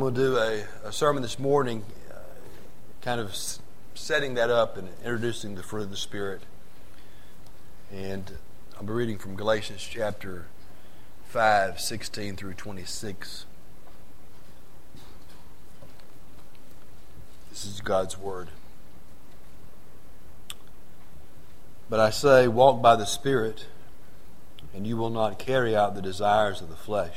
I'm going to do a, a sermon this morning, uh, kind of setting that up and introducing the fruit of the Spirit. And I'll be reading from Galatians chapter 5, 16 through 26. This is God's Word. But I say, walk by the Spirit, and you will not carry out the desires of the flesh.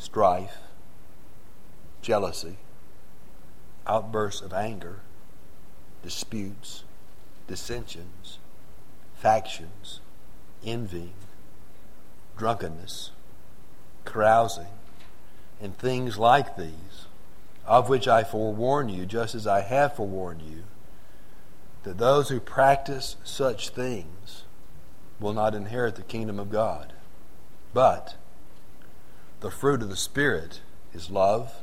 strife, jealousy, outbursts of anger, disputes, dissensions, factions, envying, drunkenness, carousing, and things like these, of which I forewarn you, just as I have forewarned you, that those who practice such things will not inherit the kingdom of God. But the fruit of the Spirit is love,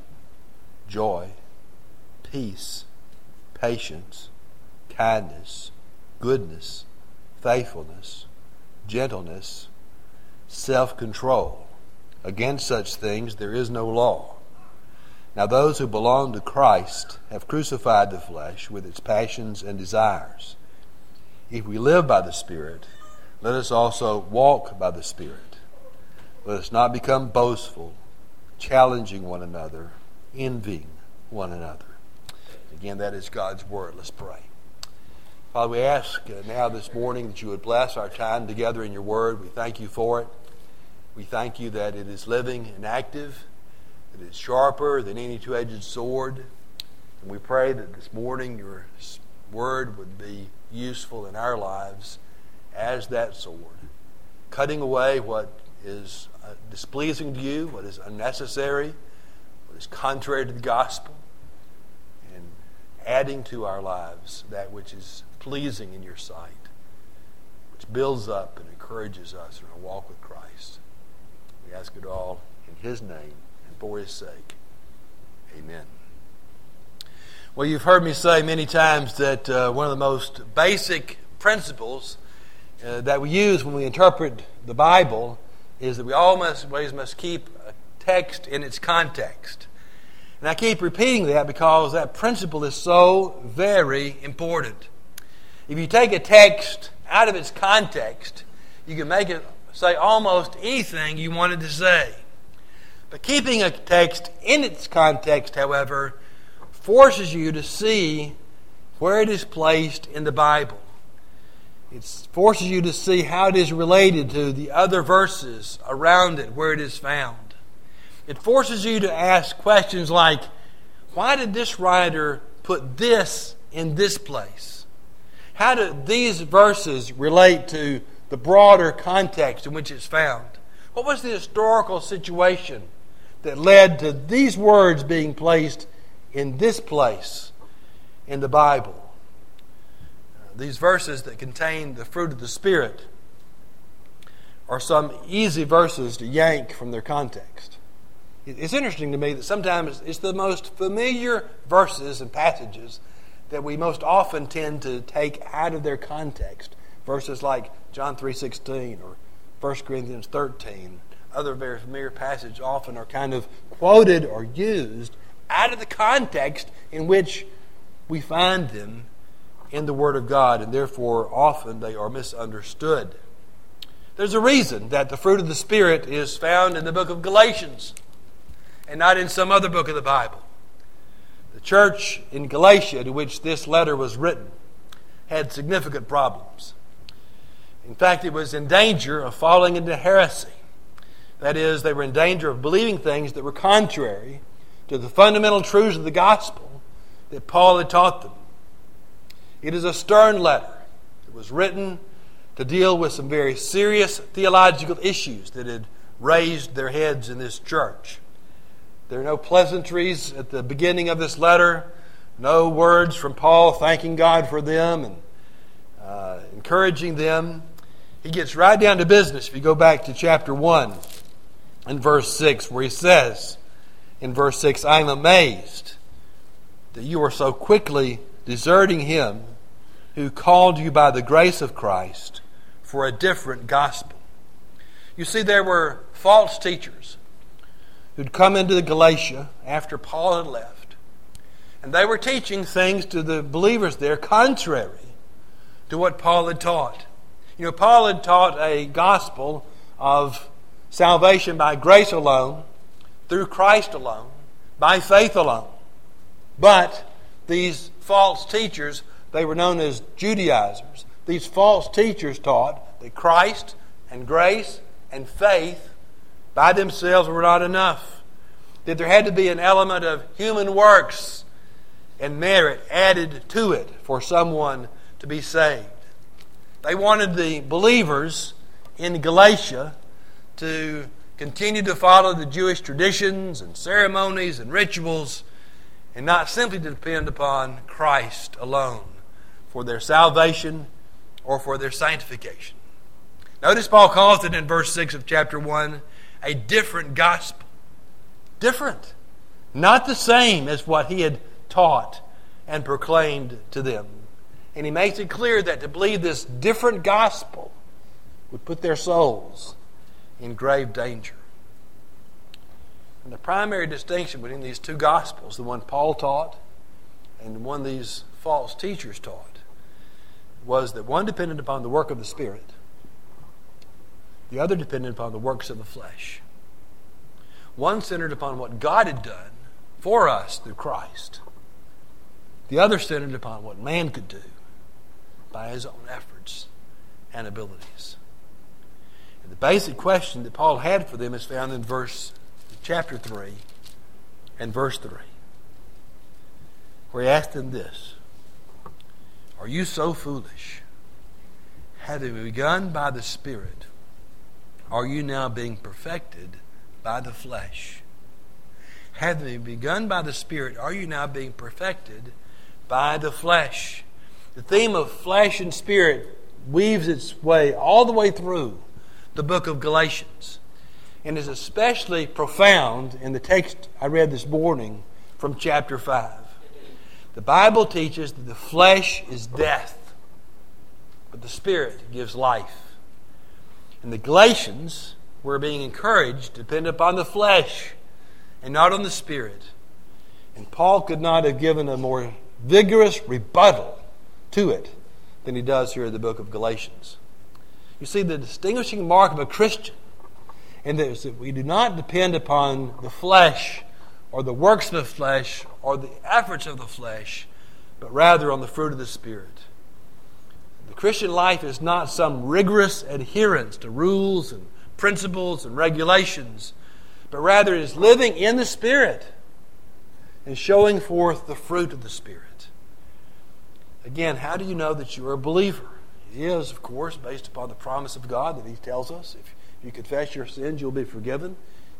joy, peace, patience, kindness, goodness, faithfulness, gentleness, self control. Against such things there is no law. Now, those who belong to Christ have crucified the flesh with its passions and desires. If we live by the Spirit, let us also walk by the Spirit. Let us not become boastful, challenging one another, envying one another. Again, that is God's word. Let's pray. Father, we ask uh, now this morning that you would bless our time together in your word. We thank you for it. We thank you that it is living and active, that it is sharper than any two edged sword. And we pray that this morning your word would be useful in our lives as that sword, cutting away what is displeasing to you, what is unnecessary, what is contrary to the gospel, and adding to our lives that which is pleasing in your sight, which builds up and encourages us in our walk with Christ. We ask it all in His name and for His sake. Amen. Well, you've heard me say many times that uh, one of the most basic principles uh, that we use when we interpret the Bible is that we always must keep a text in its context. And I keep repeating that because that principle is so very important. If you take a text out of its context, you can make it say almost anything you wanted to say. But keeping a text in its context, however, forces you to see where it is placed in the Bible. It forces you to see how it is related to the other verses around it where it is found. It forces you to ask questions like, why did this writer put this in this place? How do these verses relate to the broader context in which it's found? What was the historical situation that led to these words being placed in this place in the Bible? These verses that contain the fruit of the Spirit are some easy verses to yank from their context. It's interesting to me that sometimes it's the most familiar verses and passages that we most often tend to take out of their context. Verses like John 3.16 or 1 Corinthians 13, other very familiar passages often are kind of quoted or used out of the context in which we find them in the Word of God, and therefore often they are misunderstood. There's a reason that the fruit of the Spirit is found in the book of Galatians and not in some other book of the Bible. The church in Galatia, to which this letter was written, had significant problems. In fact, it was in danger of falling into heresy. That is, they were in danger of believing things that were contrary to the fundamental truths of the gospel that Paul had taught them. It is a stern letter. It was written to deal with some very serious theological issues that had raised their heads in this church. There are no pleasantries at the beginning of this letter, no words from Paul thanking God for them and uh, encouraging them. He gets right down to business if you go back to chapter 1 and verse 6, where he says, in verse 6, I am amazed that you are so quickly deserting him who called you by the grace of Christ for a different gospel. You see, there were false teachers who'd come into the Galatia after Paul had left, and they were teaching things to the believers there contrary to what Paul had taught. You know, Paul had taught a gospel of salvation by grace alone, through Christ alone, by faith alone. But these false teachers, they were known as Judaizers. These false teachers taught that Christ and grace and faith by themselves were not enough. That there had to be an element of human works and merit added to it for someone to be saved. They wanted the believers in Galatia to continue to follow the Jewish traditions and ceremonies and rituals and not simply to depend upon Christ alone for their salvation or for their sanctification. Notice Paul calls it in verse 6 of chapter 1 a different gospel. Different. Not the same as what he had taught and proclaimed to them. And he makes it clear that to believe this different gospel would put their souls in grave danger. And the primary distinction between these two gospels, the one Paul taught and the one these false teachers taught, was that one depended upon the work of the Spirit, the other depended upon the works of the flesh. One centered upon what God had done for us through Christ, the other centered upon what man could do by his own efforts and abilities. And the basic question that Paul had for them is found in verse chapter 3 and verse 3, where he asked them this Are you so foolish? Having begun by the Spirit, are you now being perfected by the flesh? Having begun by the Spirit, are you now being perfected by the flesh? The theme of flesh and spirit weaves its way all the way through the book of Galatians and is especially profound in the text I read this morning from chapter 5. The Bible teaches that the flesh is death, but the Spirit gives life. And the Galatians were being encouraged to depend upon the flesh and not on the Spirit. And Paul could not have given a more vigorous rebuttal to it than he does here in the book of Galatians. You see, the distinguishing mark of a Christian and that we do not depend upon the flesh or the works of the flesh or the efforts of the flesh, but rather on the fruit of the Spirit. The Christian life is not some rigorous adherence to rules and principles and regulations, but rather is living in the Spirit and showing forth the fruit of the Spirit. Again, how do you know that you are a believer? It is, of course, based upon the promise of God that He tells us. If you confess your sins, you'll be forgiven.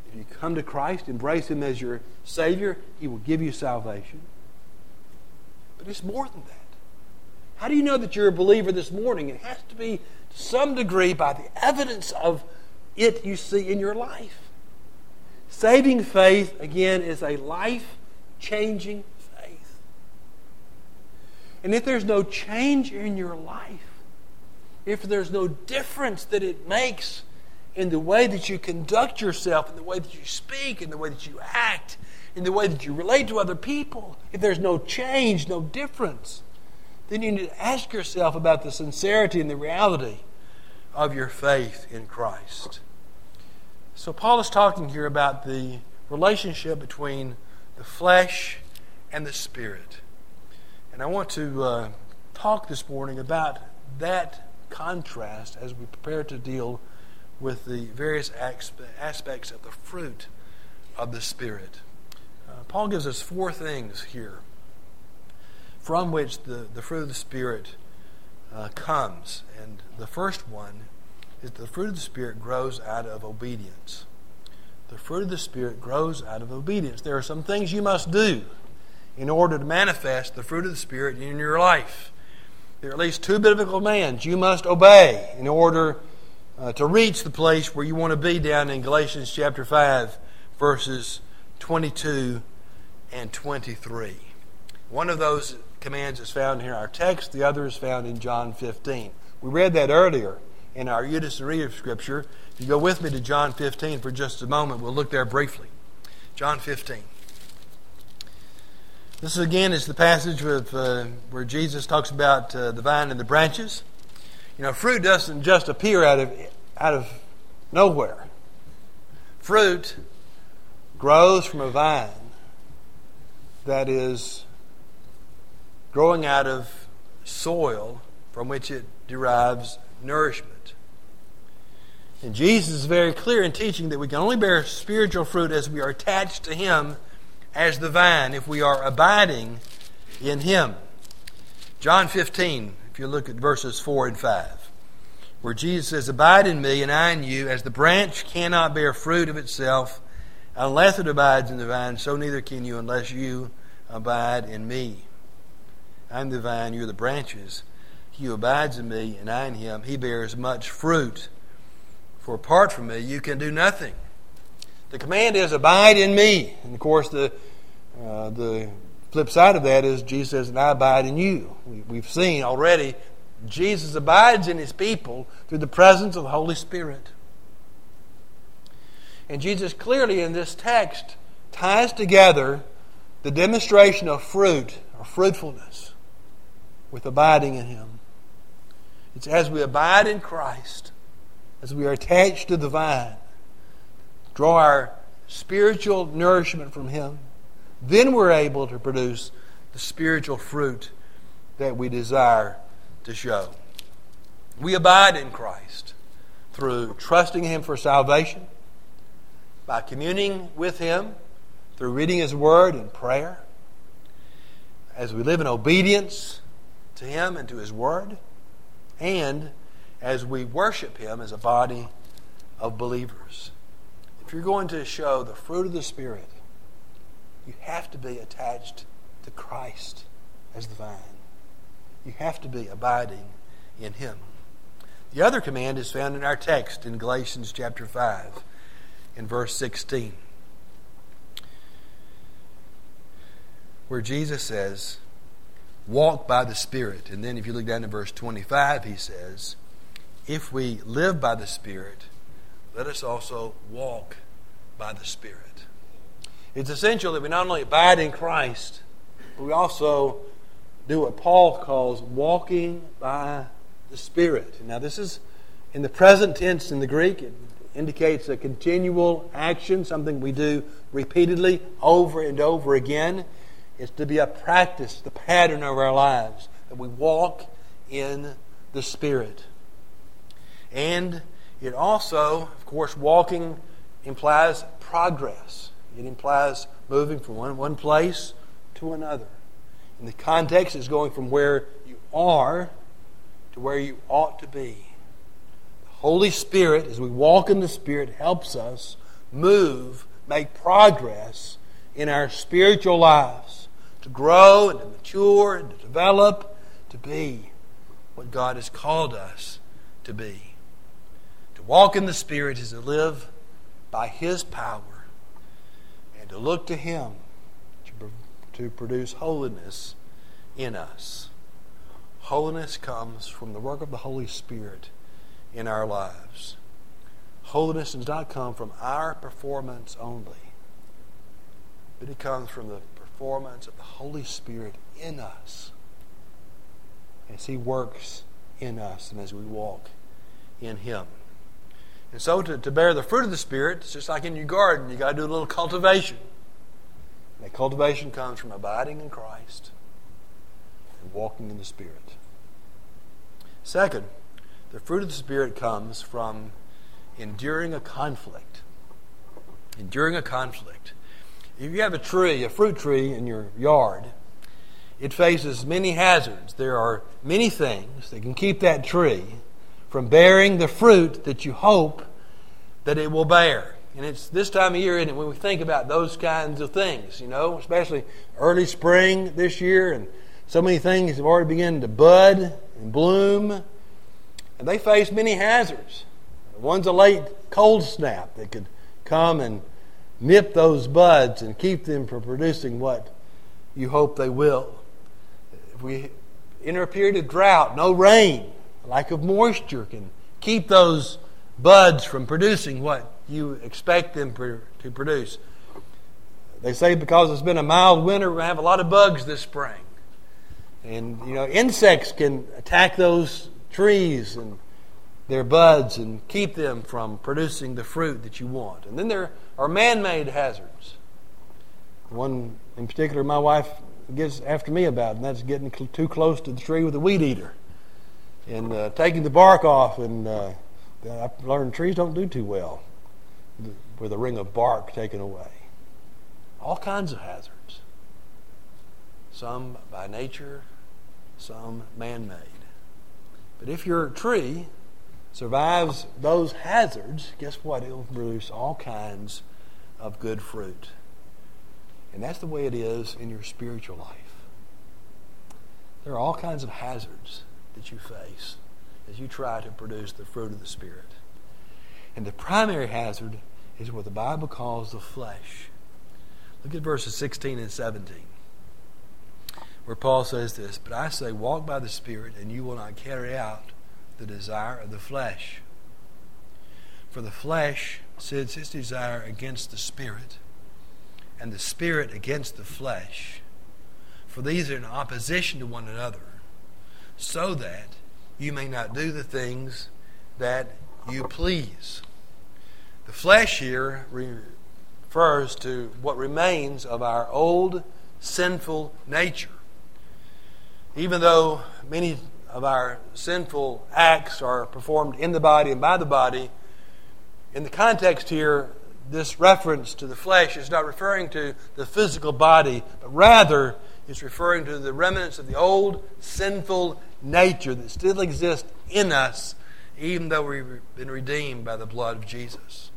If you come to Christ, embrace Him as your Savior, He will give you salvation. But it's more than that. How do you know that you're a believer this morning? It has to be to some degree by the evidence of it you see in your life. Saving faith, again, is a life changing faith. and if there's no change in your life, if there's no difference that it makes in the way that you conduct yourself, in the way that you speak, in the way that you act, in the way that you relate to other people, if there's no change, no difference, then you need to ask yourself about the sincerity and the reality of your faith in Christ. So, Paul is talking here about the relationship between the flesh and the spirit. And I want to uh, talk this morning about that contrast as we prepare to deal with the various aspects of the fruit of the Spirit. Uh, Paul gives us four things here from which the, the fruit of the Spirit uh, comes. And the first one is the fruit of the Spirit grows out of obedience. The fruit of the Spirit grows out of obedience. There are some things you must do in order to manifest the fruit of the Spirit in your life. There are at least two biblical commands you must obey in order uh, to reach the place where you want to be down in Galatians chapter 5, verses 22 and 23. One of those commands is found here in our text, the other is found in John 15. We read that earlier in our Unison read of Scripture. If you go with me to John 15 for just a moment, we'll look there briefly. John 15. This again is the passage with, uh, where Jesus talks about uh, the vine and the branches. You know, fruit doesn't just appear out of out of nowhere. Fruit grows from a vine that is growing out of soil from which it derives nourishment. And Jesus is very clear in teaching that we can only bear spiritual fruit as we are attached to Him as the vine, if we are abiding in Him. John 15, if you look at verses 4 and 5, where Jesus says, Abide in me, and I in you, as the branch cannot bear fruit of itself unless it abides in the vine, so neither can you unless you abide in me. I'm the vine, you're the branches. He who abides in me, and I in him, he bears much fruit. For apart from me, you can do nothing. The command is, Abide in me. And of course, the, uh, the flip side of that is Jesus says, And I abide in you. We, we've seen already Jesus abides in his people through the presence of the Holy Spirit. And Jesus clearly in this text ties together the demonstration of fruit or fruitfulness with abiding in Him. It's as we abide in Christ, as we are attached to the vine, draw our spiritual nourishment from Him, then we're able to produce the spiritual fruit that we desire to show. We abide in Christ through trusting Him for salvation, by communing with Him, through reading His Word and prayer, as we live in obedience to Him and to His Word, and as we worship Him as a body of believers. If you're going to show the fruit of the Spirit, you have to be attached to Christ as the vine. You have to be abiding in Him. The other command is found in our text in Galatians chapter 5, in verse 16, where Jesus says, Walk by the Spirit. And then if you look down to verse 25, he says, If we live by the Spirit, let us also walk by the Spirit. It's essential that we not only abide in Christ, but we also do what Paul calls walking by the Spirit. Now, this is in the present tense in the Greek. It indicates a continual action, something we do repeatedly over and over again. It's to be a practice, the pattern of our lives, that we walk in the Spirit. And it also, of course, walking implies progress. It implies moving from one, one place to another. And the context is going from where you are to where you ought to be. The Holy Spirit, as we walk in the Spirit, helps us move, make progress in our spiritual lives, to grow and to mature and to develop, to be what God has called us to be. To walk in the Spirit is to live by His power and to look to Him to produce holiness in us. Holiness comes from the work of the Holy Spirit in our lives. Holiness does not come from our performance only, but it comes from the performance of the Holy Spirit in us as He works in us and as we walk in Him. And so, to, to bear the fruit of the Spirit, it's just like in your garden, you got to do a little cultivation. And That cultivation comes from abiding in Christ and walking in the Spirit. Second, the fruit of the Spirit comes from enduring a conflict. Enduring a conflict. If you have a tree, a fruit tree in your yard, it faces many hazards. There are many things that can keep that tree from bearing the fruit that you hope that it will bear. And it's this time of year, and when we think about those kinds of things, you know, especially early spring this year, and so many things have already begun to bud and bloom, and they face many hazards. One's a late cold snap that could come and nip those buds and keep them from producing what you hope they will. If we enter a period of drought, no rain, lack of moisture can keep those buds from producing what you expect them to produce. They say because it's been a mild winter, to have a lot of bugs this spring. And, you know, insects can attack those trees and their buds and keep them from producing the fruit that you want. And then there are man made hazards. One in particular, my wife gets after me about, and that's getting too close to the tree with a weed eater and uh, taking the bark off. And uh, I've learned trees don't do too well with a ring of bark taken away. All kinds of hazards. Some by nature, some man made. But if your tree survives those hazards, guess what? It'll produce all kinds of good fruit. And that's the way it is in your spiritual life. There are all kinds of hazards that you face as you try to produce the fruit of the Spirit. And the primary hazard is what the Bible calls the flesh. Look at verses 16 and 17, where Paul says this But I say, walk by the Spirit, and you will not carry out the desire of the flesh. For the flesh sets its desire against the Spirit, and the Spirit against the flesh. For these are in opposition to one another, so that you may not do the things that you please. The flesh here refers to what remains of our old sinful nature. Even though many of our sinful acts are performed in the body and by the body, in the context here, this reference to the flesh is not referring to the physical body, but rather it's referring to the remnants of the old sinful nature that still exists in us, even though we've been redeemed by the blood of Jesus.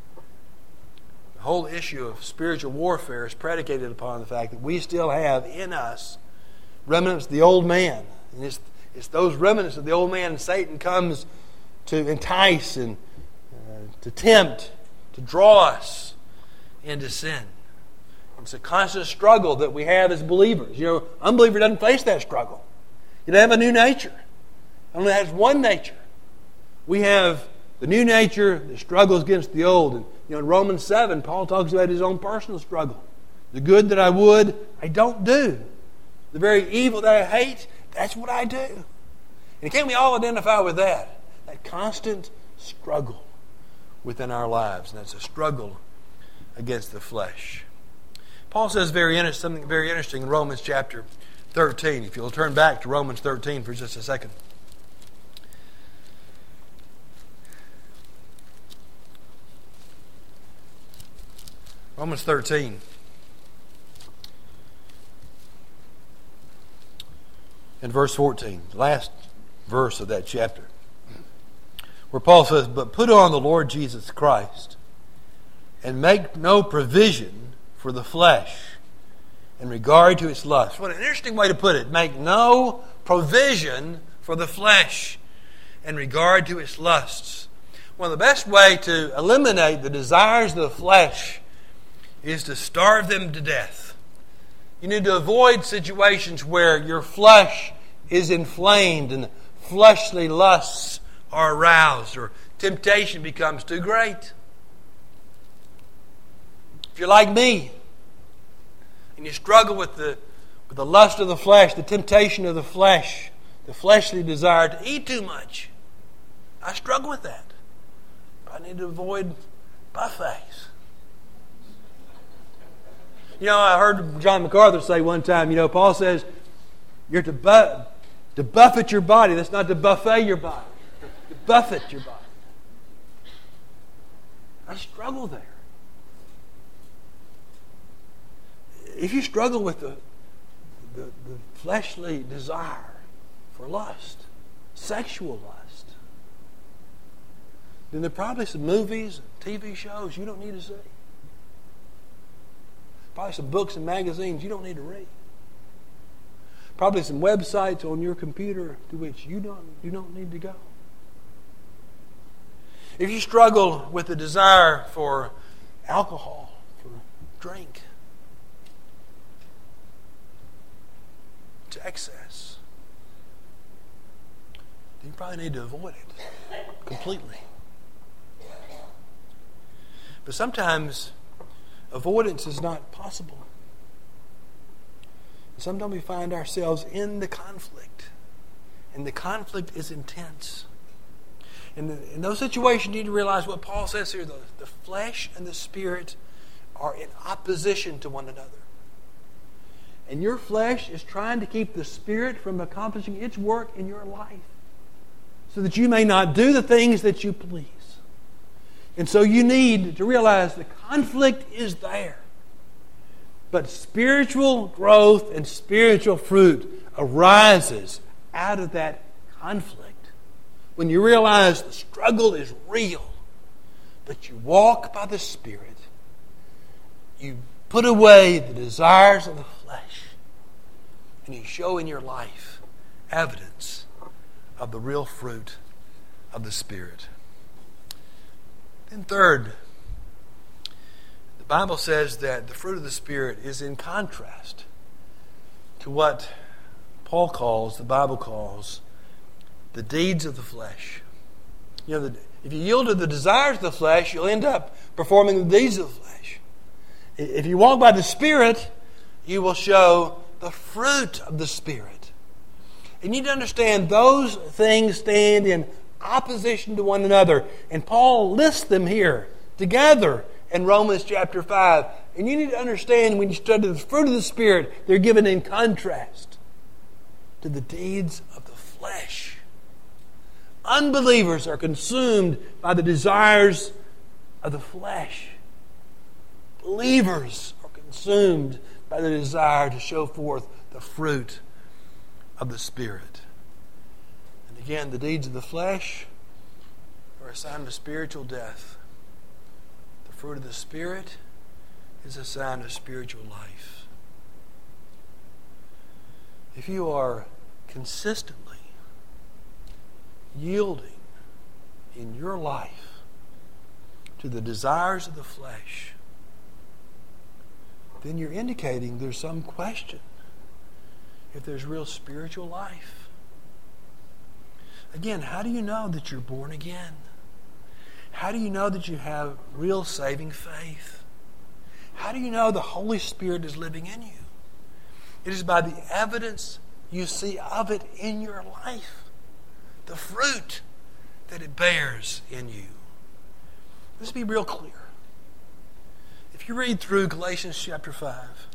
The whole issue of spiritual warfare is predicated upon the fact that we still have in us remnants of the old man. And it's, it's those remnants of the old man and Satan comes to entice and uh, to tempt, to draw us into sin. It's a constant struggle that we have as believers. You know, unbeliever doesn't face that struggle. You don't have a new nature. It Only has one nature. We have the new nature that struggles against the old. And you know, in Romans 7, Paul talks about his own personal struggle. The good that I would, I don't do. The very evil that I hate, that's what I do. And can't we all identify with that? That constant struggle within our lives. And that's a struggle against the flesh. Paul says very something very interesting in Romans chapter 13. If you'll turn back to Romans 13 for just a second. Romans 13. And verse 14, last verse of that chapter, where Paul says, But put on the Lord Jesus Christ and make no provision for the flesh in regard to its lust. What an interesting way to put it. Make no provision for the flesh in regard to its lusts. Of the best way to eliminate the desires of the flesh is to starve them to death. You need to avoid situations where your flesh is inflamed and fleshly lusts are aroused or temptation becomes too great. If you're like me and you struggle with the, with the lust of the flesh, the temptation of the flesh, the fleshly desire to eat too much, I struggle with that. I need to avoid buffets. You know, I heard John MacArthur say one time, you know, Paul says, you're to, bu- to buffet your body. That's not to buffet your body. To buffet your body. I struggle there. If you struggle with the, the, the fleshly desire for lust, sexual lust, then there are probably some movies and TV shows you don't need to see. Probably some books and magazines you don't need to read. Probably some websites on your computer to which you don't, you don't need to go. If you struggle with the desire for alcohol, for drink, to excess, then you probably need to avoid it completely. But sometimes avoidance is not possible. Sometimes we find ourselves in the conflict, and the conflict is intense. And in those situations, you need to realize what Paul says here the, the flesh and the spirit are in opposition to one another. And your flesh is trying to keep the spirit from accomplishing its work in your life so that you may not do the things that you please. And so you need to realize the conflict is there. But spiritual growth and spiritual fruit arises out of that conflict. When you realize the struggle is real, but you walk by the Spirit, you put away the desires of the and you show in your life evidence of the real fruit of the Spirit. Then, third, the Bible says that the fruit of the Spirit is in contrast to what Paul calls, the Bible calls, the deeds of the flesh. You know, the, if you yield to the desires of the flesh, you'll end up performing the deeds of the flesh. If you walk by the Spirit, you will show the fruit of the Spirit. And you need to understand those things stand in opposition to one another. And Paul lists them here together in Romans chapter 5. And you need to understand when you study the fruit of the Spirit, they're given in contrast to the deeds of the flesh. Unbelievers are consumed by the desires of the flesh. Believers are consumed by the desire to show forth the fruit of the Spirit. And again, the deeds of the flesh are a sign of spiritual death. The fruit of the Spirit is a sign of spiritual life. If you are consistently yielding in your life to the desires of the flesh, then you're indicating there's some question if there's real spiritual life. Again, how do you know that you're born again? How do you know that you have real saving faith? How do you know the Holy Spirit is living in you? It is by the evidence you see of it in your life, the fruit that it bears in you. Let's be real clear. If you read through Galatians chapter 5,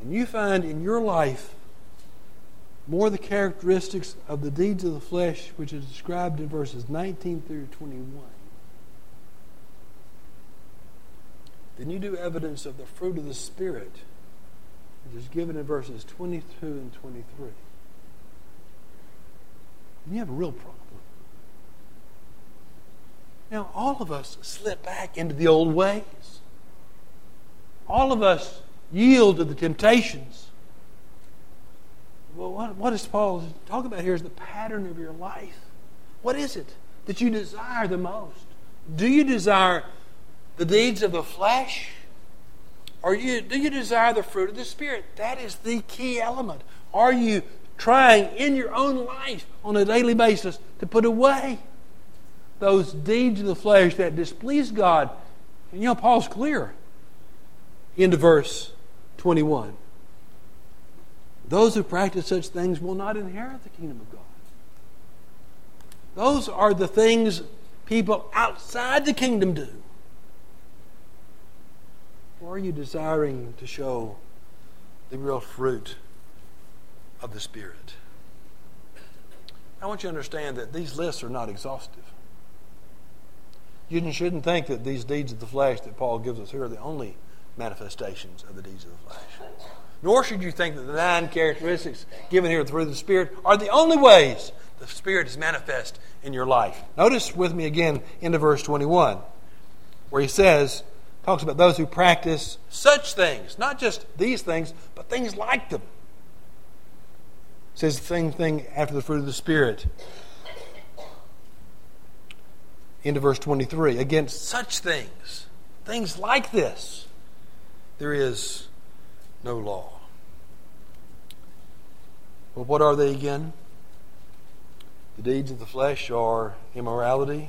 and you find in your life more the characteristics of the deeds of the flesh, which is described in verses 19 through 21. Then you do evidence of the fruit of the Spirit, which is given in verses 22 and 23. And you have a real problem. Now, all of us slip back into the old ways. All of us yield to the temptations well, what, what is Paul talking about here is the pattern of your life. What is it that you desire the most? Do you desire the deeds of the flesh? Or you, do you desire the fruit of the Spirit? That is the key element. Are you trying in your own life on a daily basis to put away those deeds of the flesh that displease God? And you know, Paul's clear into verse 21. Those who practice such things will not inherit the kingdom of God. Those are the things people outside the kingdom do. Or are you desiring to show the real fruit of the Spirit? I want you to understand that these lists are not exhaustive. You shouldn't think that these deeds of the flesh that Paul gives us here are the only manifestations of the deeds of the flesh. Nor should you think that the nine characteristics given here through the Spirit are the only ways the Spirit is manifest in your life. Notice with me again into verse 21, where he says, talks about those who practice such things, not just these things, but things like them. says the same thing after the fruit of the Spirit. Into verse 23. Against such things, things like this, there is no law. Well, what are they again? The deeds of the flesh are immorality,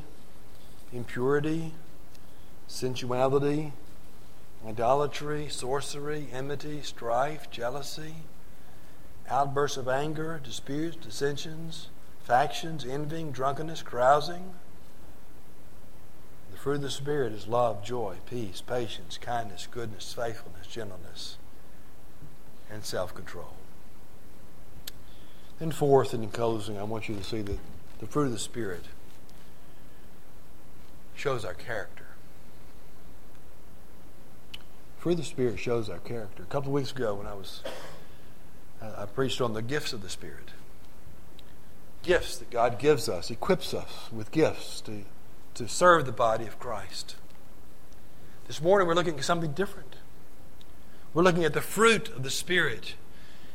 impurity, sensuality, idolatry, sorcery, enmity, strife, jealousy, outbursts of anger, disputes, dissensions, factions, envying, drunkenness, carousing. Fruit of the Spirit is love, joy, peace, patience, kindness, goodness, faithfulness, gentleness, and self control. And fourth, and in closing, I want you to see that the fruit of the Spirit shows our character. Fruit of the Spirit shows our character. A couple of weeks ago, when I was, uh, I preached on the gifts of the Spirit. Gifts that God gives us, equips us with gifts to, to serve the body of Christ. This morning, we're looking at something different. We're looking at the fruit of the Spirit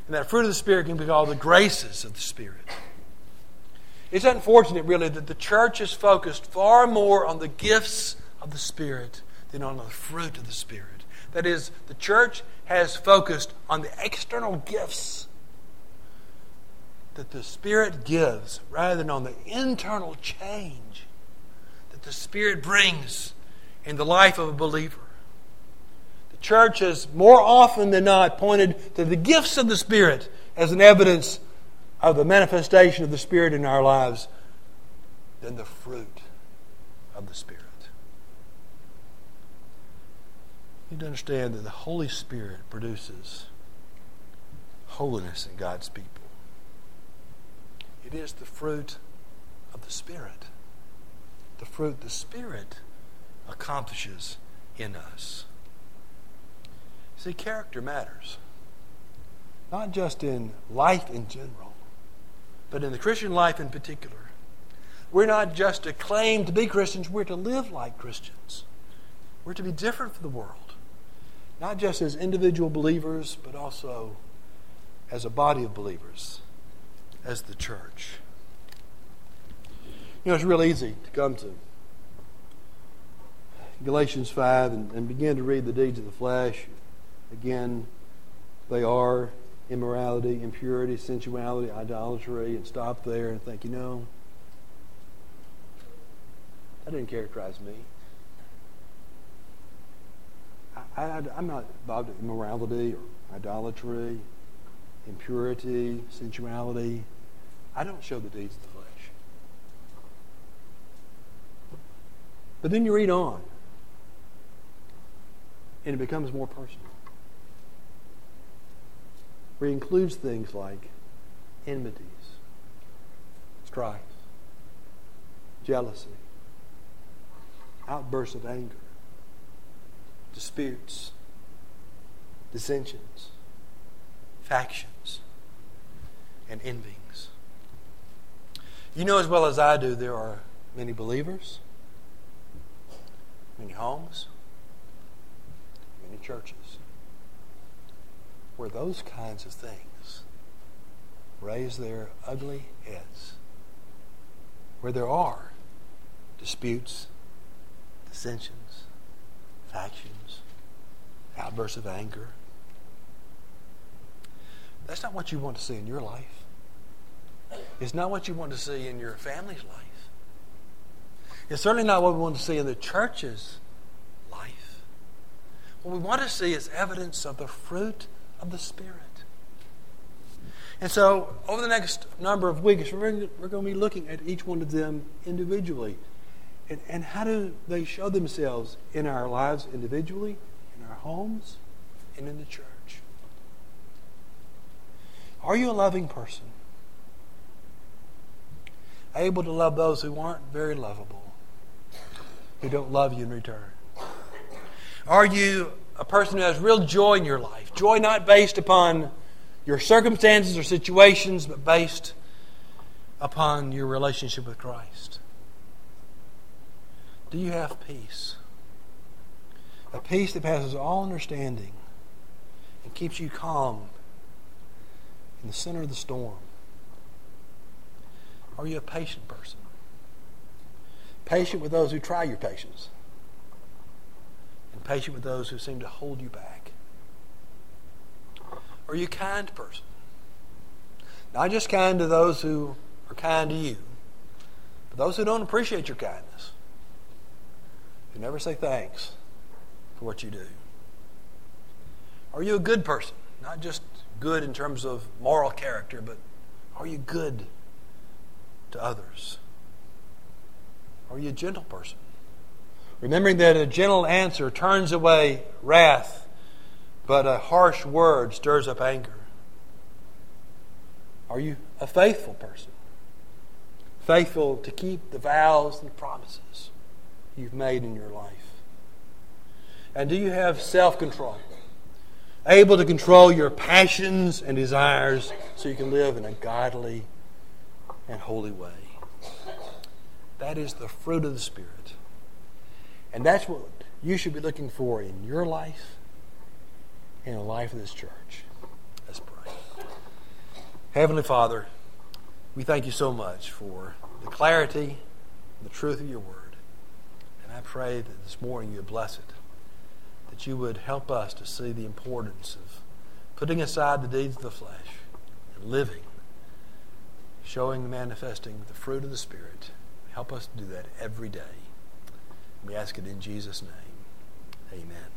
and that fruit of the Spirit can be called the graces of the Spirit. It's unfortunate, really, that the church is focused far more on the gifts of the Spirit than on the fruit of the Spirit. That is, the church has focused on the external gifts that the Spirit gives rather than on the internal change the Spirit brings in the life of a believer The church has more often than not pointed to the gifts of the Spirit as an evidence of the manifestation of the Spirit in our lives than the fruit of the Spirit. You need to understand that the Holy Spirit produces holiness in God's people. It is the fruit of the Spirit. The fruit the Spirit accomplishes in us. See, character matters. Not just in life in general, but in the Christian life in particular. We're not just to claim to be Christians, we're to live like Christians. We're to be different from the world. Not just as individual believers, but also as a body of believers, as the church. You know, it's real easy to come to Galatians 5 and, and begin to read the deeds of the flesh Again, they are immorality, impurity, sensuality, idolatry, and stop there and think, you know, that didn't characterize me. I, am not involved in immorality or idolatry, impurity, sensuality. I don't show the deeds of the flesh. But then you read on, and it becomes more personal where he includes things like enmities, strife, jealousy, outbursts of anger, disputes, dissensions, factions, and envyings. You know as well as I do, there are many believers, many homes, many churches where those kinds of things raise their ugly heads, where there are disputes, dissensions, factions, outbursts of anger. That's not what you want to see in your life. It's not what you want to see in your family's life. It's certainly not what we want to see in the church's life. What we want to see is evidence of the fruit of the Spirit. And so, over the next number of weeks, we're going, to, be looking at each one of them individually. And, and how do they show themselves in our lives individually, in our homes, and in the church? Are you a loving person? Able to love those who aren't very lovable, who don't love you in return? Are you a person who has real joy in your life. Joy not based upon your circumstances or situations, but based upon your relationship with Christ? Do you have peace? A peace that passes all understanding and keeps you calm in the center of the storm. Are you a patient person? Patient with those who try your patience, and patient with those who seem to hold you back. Are you a kind person? Not just kind to those who are kind to you, but those who don't appreciate your kindness, who never say thanks for what you do. Are you a good person? Not just good in terms of moral character, but are you good to others? Are you a gentle person? Remembering that a gentle answer turns away wrath, but a harsh word stirs up anger. Are you a faithful person? Faithful to keep the vows and promises you've made in your life? And do you have self control? Able to control your passions and desires so you can live in a godly and holy way. That is the fruit of the Spirit. And that's what you should be looking for in your life and the life of this church. Let's pray. Heavenly Father, we thank you so much for the clarity, the truth of your word. And I pray that this morning you bless it, that you would help us to see the importance of putting aside the deeds of the flesh and living showing and manifesting the fruit of the Spirit. Help us do that every day. We ask it in Jesus' name. Amen.